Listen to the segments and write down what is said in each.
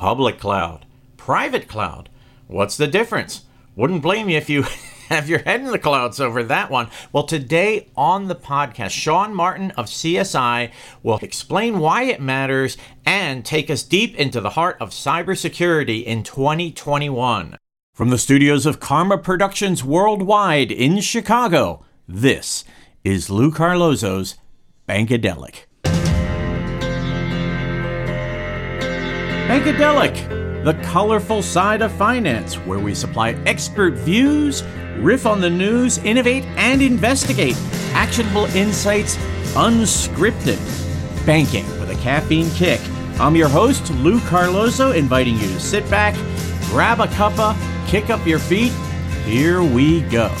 public cloud, private cloud. What's the difference? Wouldn't blame you if you have your head in the clouds over that one. Well, today on the podcast, Sean Martin of CSI will explain why it matters and take us deep into the heart of cybersecurity in 2021. From the studios of Karma Productions Worldwide in Chicago, this is Lou Carlozo's Bankadelic. Bankadelic, the colorful side of finance, where we supply expert views, riff on the news, innovate, and investigate actionable insights unscripted. Banking with a caffeine kick. I'm your host, Lou Carlozo, inviting you to sit back, grab a cuppa, kick up your feet. Here we go.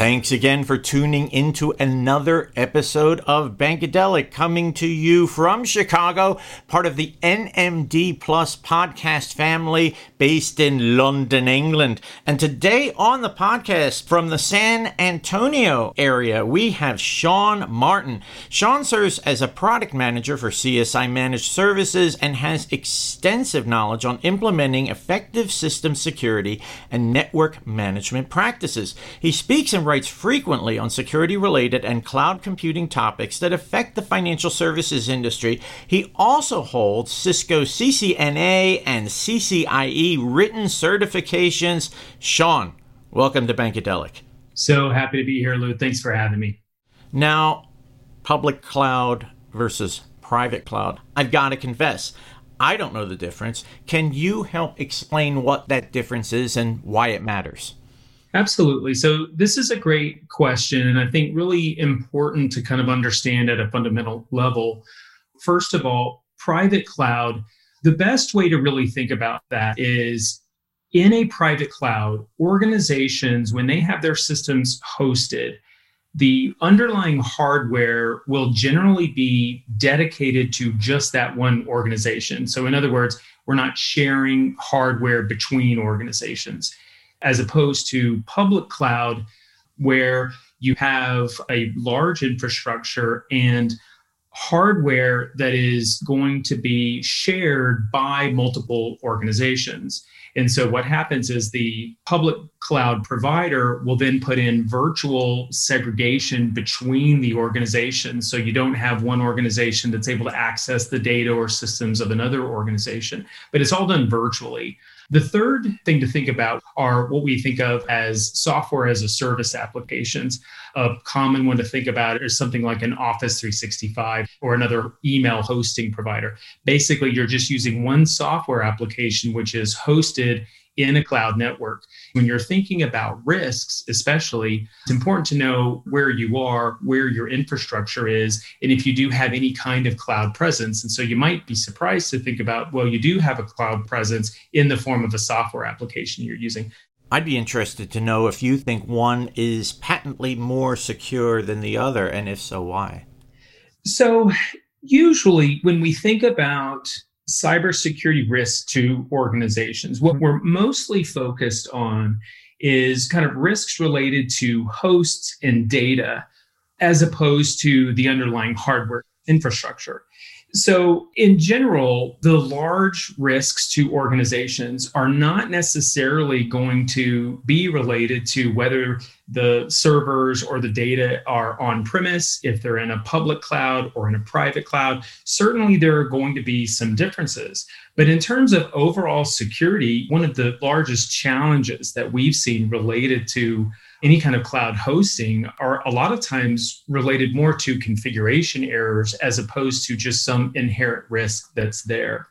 Thanks again for tuning into another episode of Bankadelic coming to you from Chicago, part of the NMD Plus podcast family based in London, England. And today on the podcast from the San Antonio area, we have Sean Martin. Sean serves as a product manager for CSI Managed Services and has extensive knowledge on implementing effective system security and network management practices. He speaks and writes frequently on security related and cloud computing topics that affect the financial services industry. He also holds Cisco CCNA and CCIE written certifications. Sean, welcome to Bankadelic. So happy to be here, Lou. Thanks for having me. Now, public cloud versus private cloud. I've got to confess, I don't know the difference. Can you help explain what that difference is and why it matters? Absolutely. So, this is a great question, and I think really important to kind of understand at a fundamental level. First of all, private cloud, the best way to really think about that is in a private cloud, organizations, when they have their systems hosted, the underlying hardware will generally be dedicated to just that one organization. So, in other words, we're not sharing hardware between organizations as opposed to public cloud, where you have a large infrastructure and hardware that is going to be shared by multiple organizations. And so what happens is the public cloud provider will then put in virtual segregation between the organizations. So you don't have one organization that's able to access the data or systems of another organization, but it's all done virtually. The third thing to think about are what we think of as software as a service applications. A common one to think about is something like an Office 365 or another email hosting provider. Basically, you're just using one software application, which is hosted in a cloud network. When you're thinking about risks, especially, it's important to know where you are, where your infrastructure is, and if you do have any kind of cloud presence. And so you might be surprised to think about, well, you do have a cloud presence in the form of a software application you're using. I'd be interested to know if you think one is patently more secure than the other, and if so, why? So, usually when we think about cybersecurity risks to organizations. What mm-hmm. we're mostly focused on is kind of risks related to hosts and data as opposed to the underlying hardware infrastructure. So, in general, the large risks to organizations are not necessarily going to be related to whether the servers or the data are on premise, if they're in a public cloud or in a private cloud. Certainly, there are going to be some differences. But in terms of overall security, one of the largest challenges that we've seen related to any kind of cloud hosting are a lot of times related more to configuration errors as opposed to just some inherent risk that's there.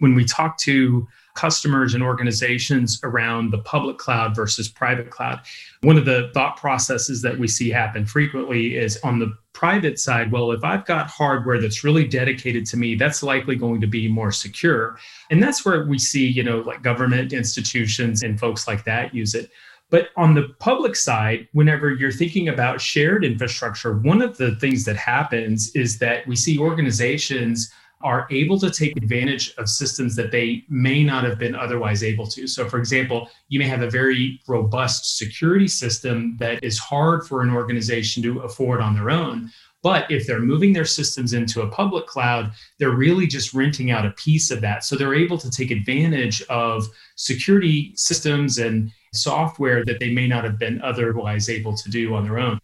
When we talk to customers and organizations around the public cloud versus private cloud, one of the thought processes that we see happen frequently is on the private side, well, if I've got hardware that's really dedicated to me, that's likely going to be more secure. And that's where we see, you know, like government institutions and folks like that use it. But on the public side, whenever you're thinking about shared infrastructure, one of the things that happens is that we see organizations are able to take advantage of systems that they may not have been otherwise able to. So, for example, you may have a very robust security system that is hard for an organization to afford on their own. But if they're moving their systems into a public cloud, they're really just renting out a piece of that. So they're able to take advantage of security systems and software that they may not have been otherwise able to do on their own.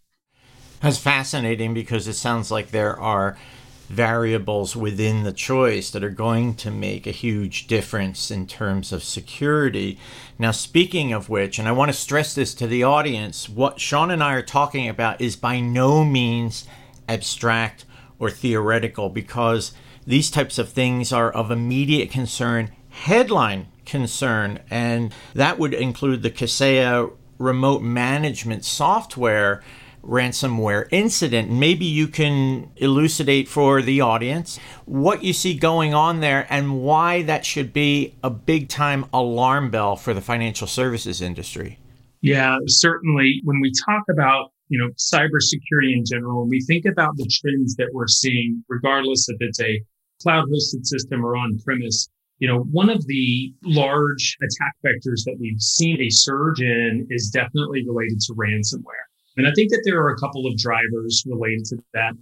That's fascinating because it sounds like there are variables within the choice that are going to make a huge difference in terms of security. Now, speaking of which, and I want to stress this to the audience, what Sean and I are talking about is by no means abstract or theoretical because these types of things are of immediate concern, headline concern, and that would include the Kaseya remote management software ransomware incident. Maybe you can elucidate for the audience what you see going on there and why that should be a big time alarm bell for the financial services industry. Yeah, certainly. When we talk about you know cybersecurity in general, and we think about the trends that we're seeing, regardless if it's a cloud hosted system or on premise, you know, one of the large attack vectors that we've seen a surge in is definitely related to ransomware. And I think that there are a couple of drivers related to that.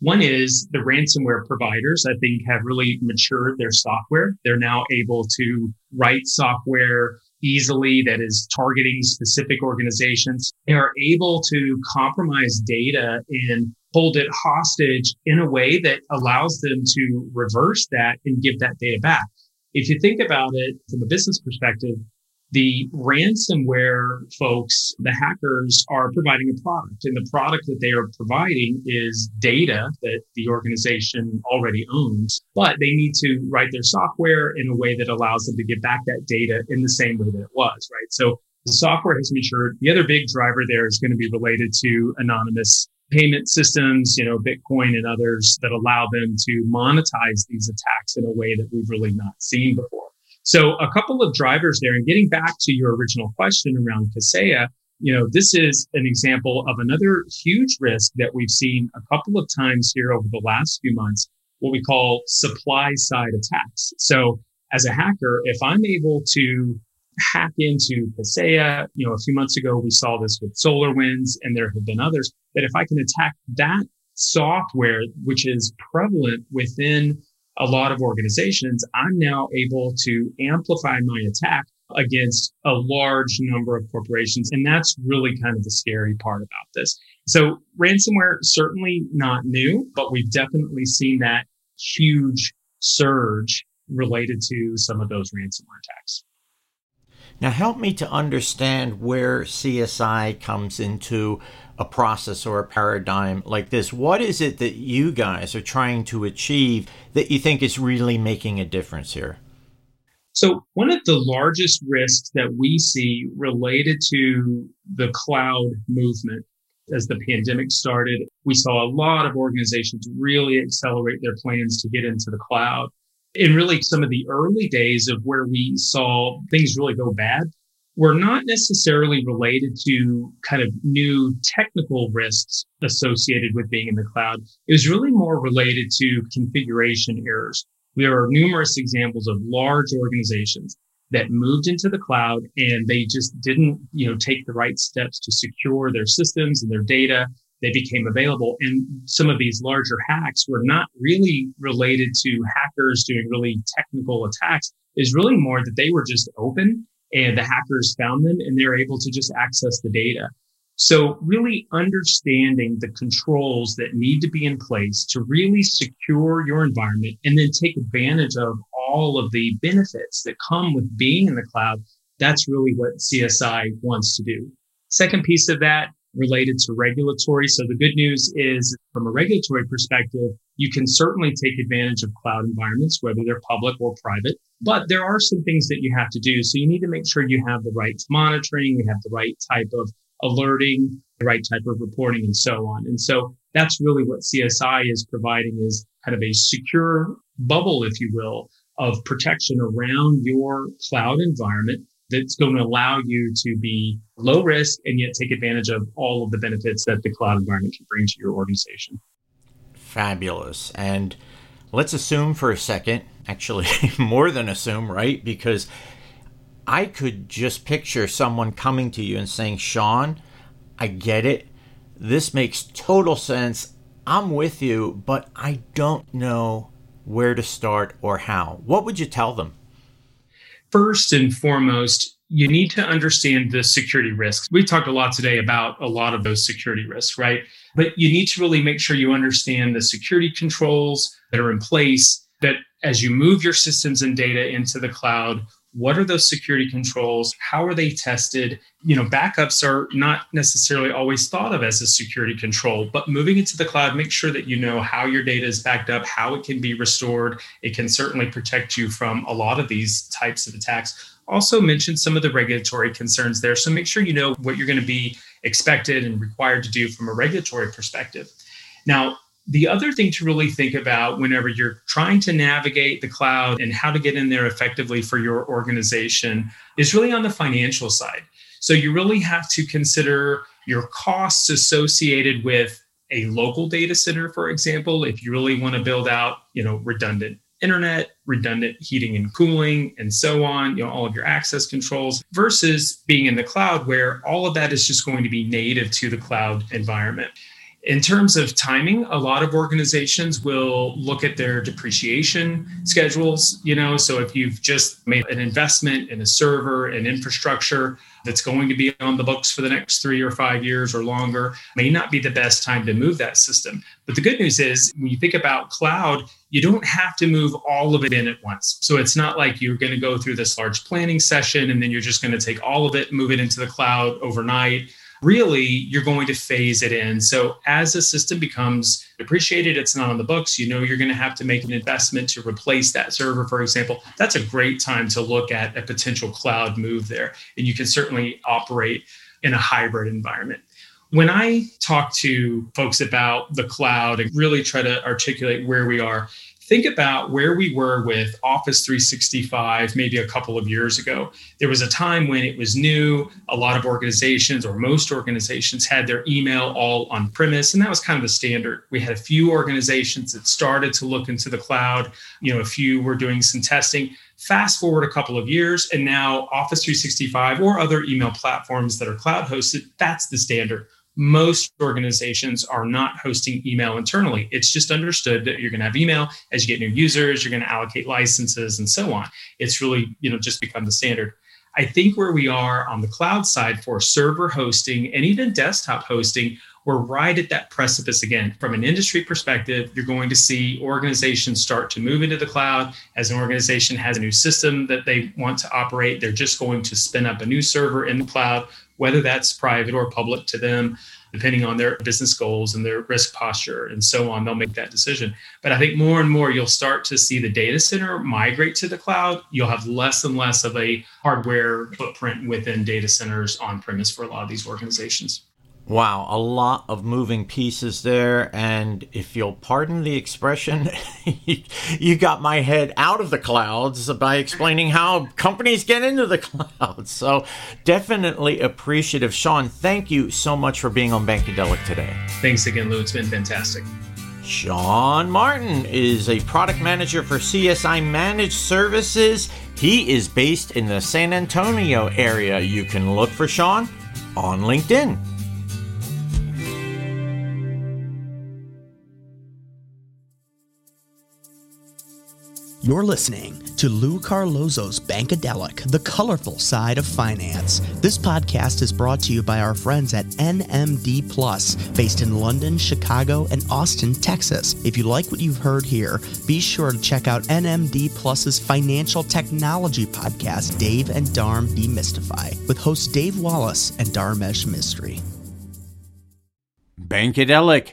One is the ransomware providers, I think, have really matured their software. They're now able to write software easily that is targeting specific organizations. They are able to compromise data and hold it hostage in a way that allows them to reverse that and give that data back. If you think about it from a business perspective, the ransomware folks, the hackers are providing a product and the product that they are providing is data that the organization already owns, but they need to write their software in a way that allows them to get back that data in the same way that it was, right? So the software has matured. The other big driver there is going to be related to anonymous payment systems, you know, Bitcoin and others that allow them to monetize these attacks in a way that we've really not seen before. So a couple of drivers there and getting back to your original question around Kaseya, you know, this is an example of another huge risk that we've seen a couple of times here over the last few months, what we call supply side attacks. So as a hacker, if I'm able to hack into Kaseya, you know, a few months ago, we saw this with SolarWinds and there have been others that if I can attack that software, which is prevalent within a lot of organizations, I'm now able to amplify my attack against a large number of corporations. And that's really kind of the scary part about this. So ransomware certainly not new, but we've definitely seen that huge surge related to some of those ransomware attacks. Now, help me to understand where CSI comes into a process or a paradigm like this. What is it that you guys are trying to achieve that you think is really making a difference here? So, one of the largest risks that we see related to the cloud movement as the pandemic started, we saw a lot of organizations really accelerate their plans to get into the cloud in really some of the early days of where we saw things really go bad were not necessarily related to kind of new technical risks associated with being in the cloud. It was really more related to configuration errors. There are numerous examples of large organizations that moved into the cloud and they just didn't, you know, take the right steps to secure their systems and their data they became available. And some of these larger hacks were not really related to hackers doing really technical attacks. Is really more that they were just open and the hackers found them and they're able to just access the data. So really understanding the controls that need to be in place to really secure your environment and then take advantage of all of the benefits that come with being in the cloud. That's really what CSI wants to do. Second piece of that related to regulatory. So the good news is from a regulatory perspective, you can certainly take advantage of cloud environments, whether they're public or private, but there are some things that you have to do. So you need to make sure you have the right monitoring, you have the right type of alerting, the right type of reporting and so on. And so that's really what CSI is providing is kind of a secure bubble, if you will, of protection around your cloud environment that's going to allow you to be low risk and yet take advantage of all of the benefits that the cloud environment can bring to your organization. Fabulous. And let's assume for a second, actually, more than assume, right? Because I could just picture someone coming to you and saying, Sean, I get it. This makes total sense. I'm with you, but I don't know where to start or how. What would you tell them? First and foremost, you need to understand the security risks. We talked a lot today about a lot of those security risks, right? But you need to really make sure you understand the security controls that are in place that as you move your systems and data into the cloud, what are those security controls? How are they tested? You know backups are not necessarily always thought of as a security control but moving into the cloud make sure that you know how your data is backed up how it can be restored. It can certainly protect you from a lot of these types of attacks. Also mention some of the regulatory concerns there so make sure you know what you're going to be expected and required to do from a regulatory perspective. Now the other thing to really think about whenever you're trying to navigate the cloud and how to get in there effectively for your organization is really on the financial side. So you really have to consider your costs associated with a local data center, for example, if you really want to build out, you know, redundant internet, redundant heating and cooling, and so on, you know, all of your access controls versus being in the cloud where all of that is just going to be native to the cloud environment. In terms of timing, a lot of organizations will look at their depreciation schedules. You know, so if you've just made an investment in a server and infrastructure that's going to be on the books for the next three or five years or longer, may not be the best time to move that system. But the good news is, when you think about cloud, you don't have to move all of it in at once. So it's not like you're going to go through this large planning session and then you're just going to take all of it, move it into the cloud overnight really you're going to phase it in. So as a system becomes depreciated, it's not on the books, you know you're going to have to make an investment to replace that server, for example. That's a great time to look at a potential cloud move there. And you can certainly operate in a hybrid environment. When I talk to folks about the cloud and really try to articulate where we are, think about where we were with Office 365 maybe a couple of years ago. There was a time when it was new. A lot of organizations, or most organizations, had their email all on premise, and that was kind of the standard. We had a few organizations that started to look into the cloud. You know, a few were doing some testing. Fast forward a couple of years, and now Office 365 or other email platforms that are cloud hosted, that's the standard most organizations are not hosting email internally. It's just understood that you're going to have email as you get new users, you're going to allocate licenses and so on. It's really, you know, just become the standard. I think where we are on the cloud side for server hosting and even desktop hosting, we're right at that precipice again. From an industry perspective, you're going to see organizations start to move into the cloud. As an organization has a new system that they want to operate, they're just going to spin up a new server in the cloud whether that's private or public to them, depending on their business goals and their risk posture and so on, they'll make that decision. But I think more and more you'll start to see the data center migrate to the cloud. You'll have less and less of a hardware footprint within data centers on premise for a lot of these organizations. Wow, a lot of moving pieces there. And if you'll pardon the expression, you got my head out of the clouds by explaining how companies get into the clouds. So definitely appreciative. Sean, thank you so much for being on Bankadelic today. Thanks again, Lou. It's been fantastic. Sean Martin is a product manager for CSI Managed Services. He is based in the San Antonio area. You can look for Sean on LinkedIn. You're listening to Lou Carlozo's Bankadelic, the colorful side of finance. This podcast is brought to you by our friends at NMD Plus, based in London, Chicago, and Austin, Texas. If you like what you've heard here, be sure to check out NMD Plus's financial technology podcast, Dave and Dharm Demystify, with hosts Dave Wallace and Dharmesh Mistry. Bankadelic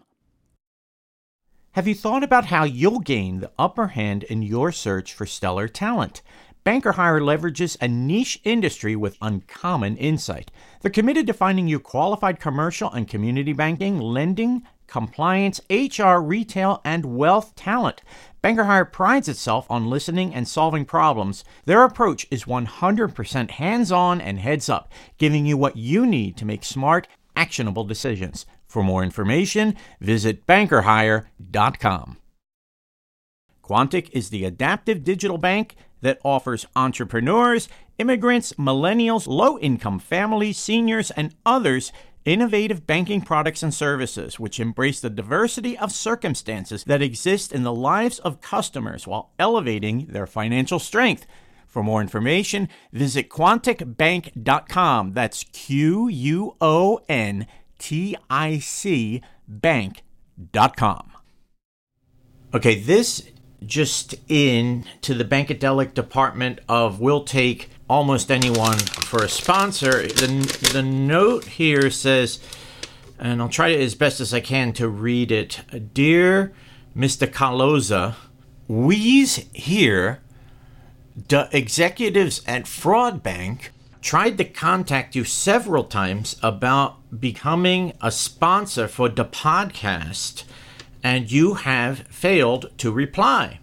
Have you thought about how you'll gain the upper hand in your search for stellar talent? Banker Hire leverages a niche industry with uncommon insight. They're committed to finding you qualified commercial and community banking, lending, compliance, HR, retail, and wealth talent. Banker Hire prides itself on listening and solving problems. Their approach is 100% hands on and heads up, giving you what you need to make smart, actionable decisions. For more information, visit bankerhire.com. Quontic is the adaptive digital bank that offers entrepreneurs, immigrants, millennials, low income families, seniors, and others innovative banking products and services which embrace the diversity of circumstances that exist in the lives of customers while elevating their financial strength. For more information, visit quonticbank.com. That's Q U O N T I C bank.com. Okay, this just in to the Bankadelic department of we'll take almost anyone for a sponsor. The, the note here says, and I'll try as best as I can to read it. Dear Mr. Caloza, we's here, the executives at Fraud Bank tried to contact you several times about becoming a sponsor for the podcast and you have failed to reply.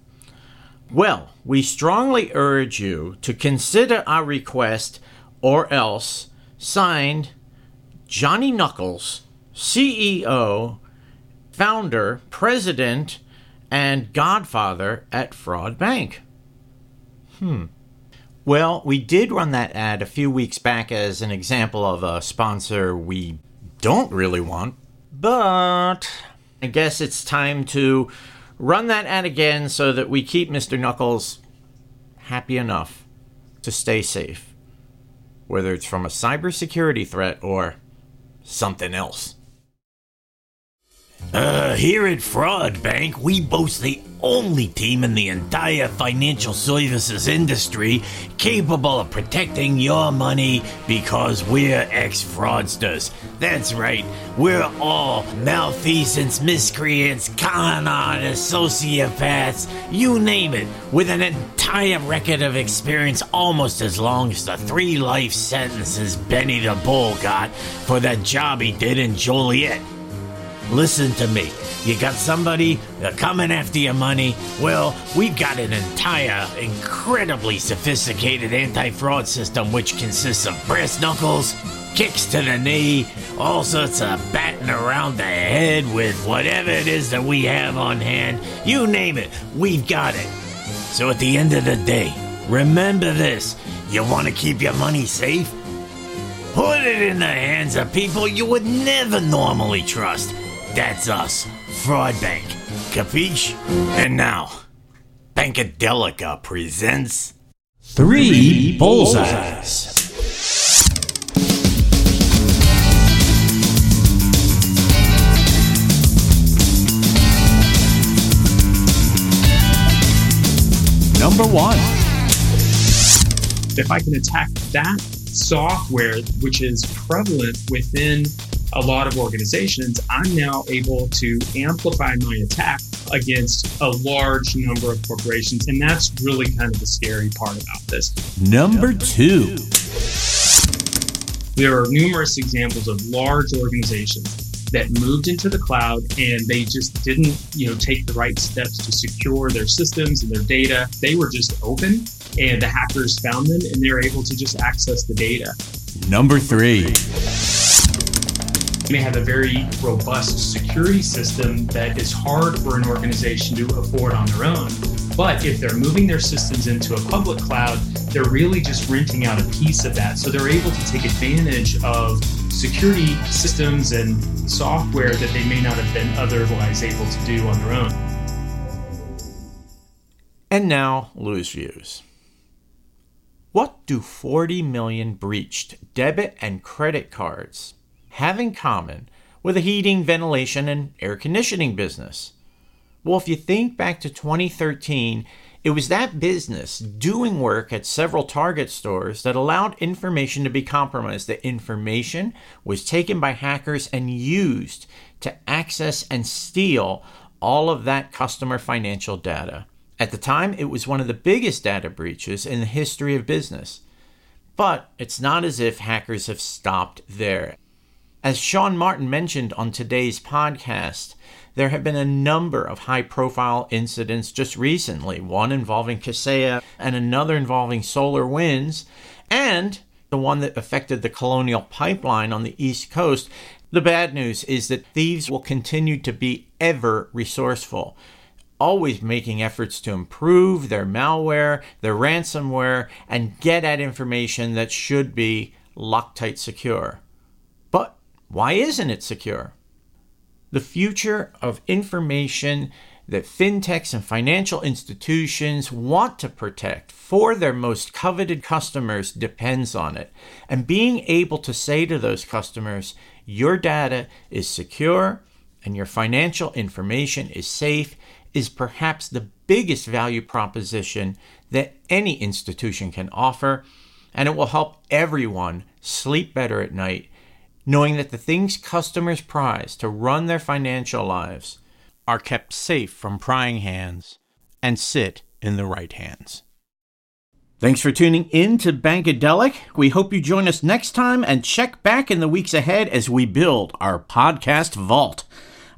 Well, we strongly urge you to consider our request or else signed Johnny Knuckles, CEO, founder, president, and godfather at Fraud Bank. Hmm. Well, we did run that ad a few weeks back as an example of a sponsor we don't really want, but I guess it's time to run that ad again so that we keep Mr. Knuckles happy enough to stay safe, whether it's from a cybersecurity threat or something else. Uh, here at Fraud Bank, we boast the only team in the entire financial services industry capable of protecting your money because we're ex fraudsters. That's right, we're all malfeasance, miscreants, con artists, sociopaths, you name it, with an entire record of experience almost as long as the three life sentences Benny the Bull got for the job he did in Joliet. Listen to me. You got somebody coming after your money? Well, we've got an entire, incredibly sophisticated anti fraud system which consists of brass knuckles, kicks to the knee, all sorts of batting around the head with whatever it is that we have on hand. You name it, we've got it. So at the end of the day, remember this you want to keep your money safe? Put it in the hands of people you would never normally trust. That's us, Fraud Bank. Capiche? And now, Bankadelica presents Three Bullseyes. Number one. If I can attack that software, which is prevalent within a lot of organizations, I'm now able to amplify my attack against a large number of corporations. And that's really kind of the scary part about this. Number two. There are numerous examples of large organizations that moved into the cloud and they just didn't, you know, take the right steps to secure their systems and their data. They were just open and the hackers found them and they're able to just access the data. Number three. May have a very robust security system that is hard for an organization to afford on their own. But if they're moving their systems into a public cloud, they're really just renting out a piece of that. So they're able to take advantage of security systems and software that they may not have been otherwise able to do on their own. And now, Lou's Views. What do 40 million breached debit and credit cards have in common with a heating, ventilation, and air conditioning business? Well, if you think back to 2013, it was that business doing work at several Target stores that allowed information to be compromised. The information was taken by hackers and used to access and steal all of that customer financial data. At the time, it was one of the biggest data breaches in the history of business. But it's not as if hackers have stopped there. As Sean Martin mentioned on today's podcast, there have been a number of high profile incidents just recently, one involving Kaseya and another involving SolarWinds, and the one that affected the Colonial Pipeline on the East Coast. The bad news is that thieves will continue to be ever resourceful, always making efforts to improve their malware, their ransomware, and get at information that should be Loctite secure. Why isn't it secure? The future of information that fintechs and financial institutions want to protect for their most coveted customers depends on it. And being able to say to those customers, your data is secure and your financial information is safe is perhaps the biggest value proposition that any institution can offer. And it will help everyone sleep better at night knowing that the things customers prize to run their financial lives are kept safe from prying hands and sit in the right hands. Thanks for tuning in to Bankadelic. We hope you join us next time and check back in the weeks ahead as we build our podcast vault.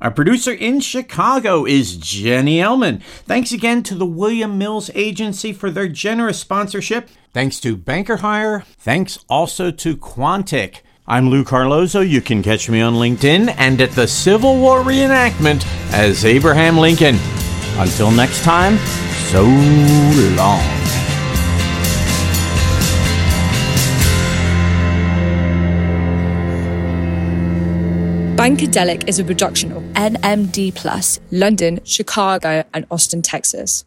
Our producer in Chicago is Jenny Ellman. Thanks again to the William Mills Agency for their generous sponsorship. Thanks to Banker Hire. Thanks also to Quontic. I'm Lou Carlozo. You can catch me on LinkedIn and at the Civil War reenactment as Abraham Lincoln. Until next time, so long. Bankadelic is a production of NMD Plus, London, Chicago, and Austin, Texas.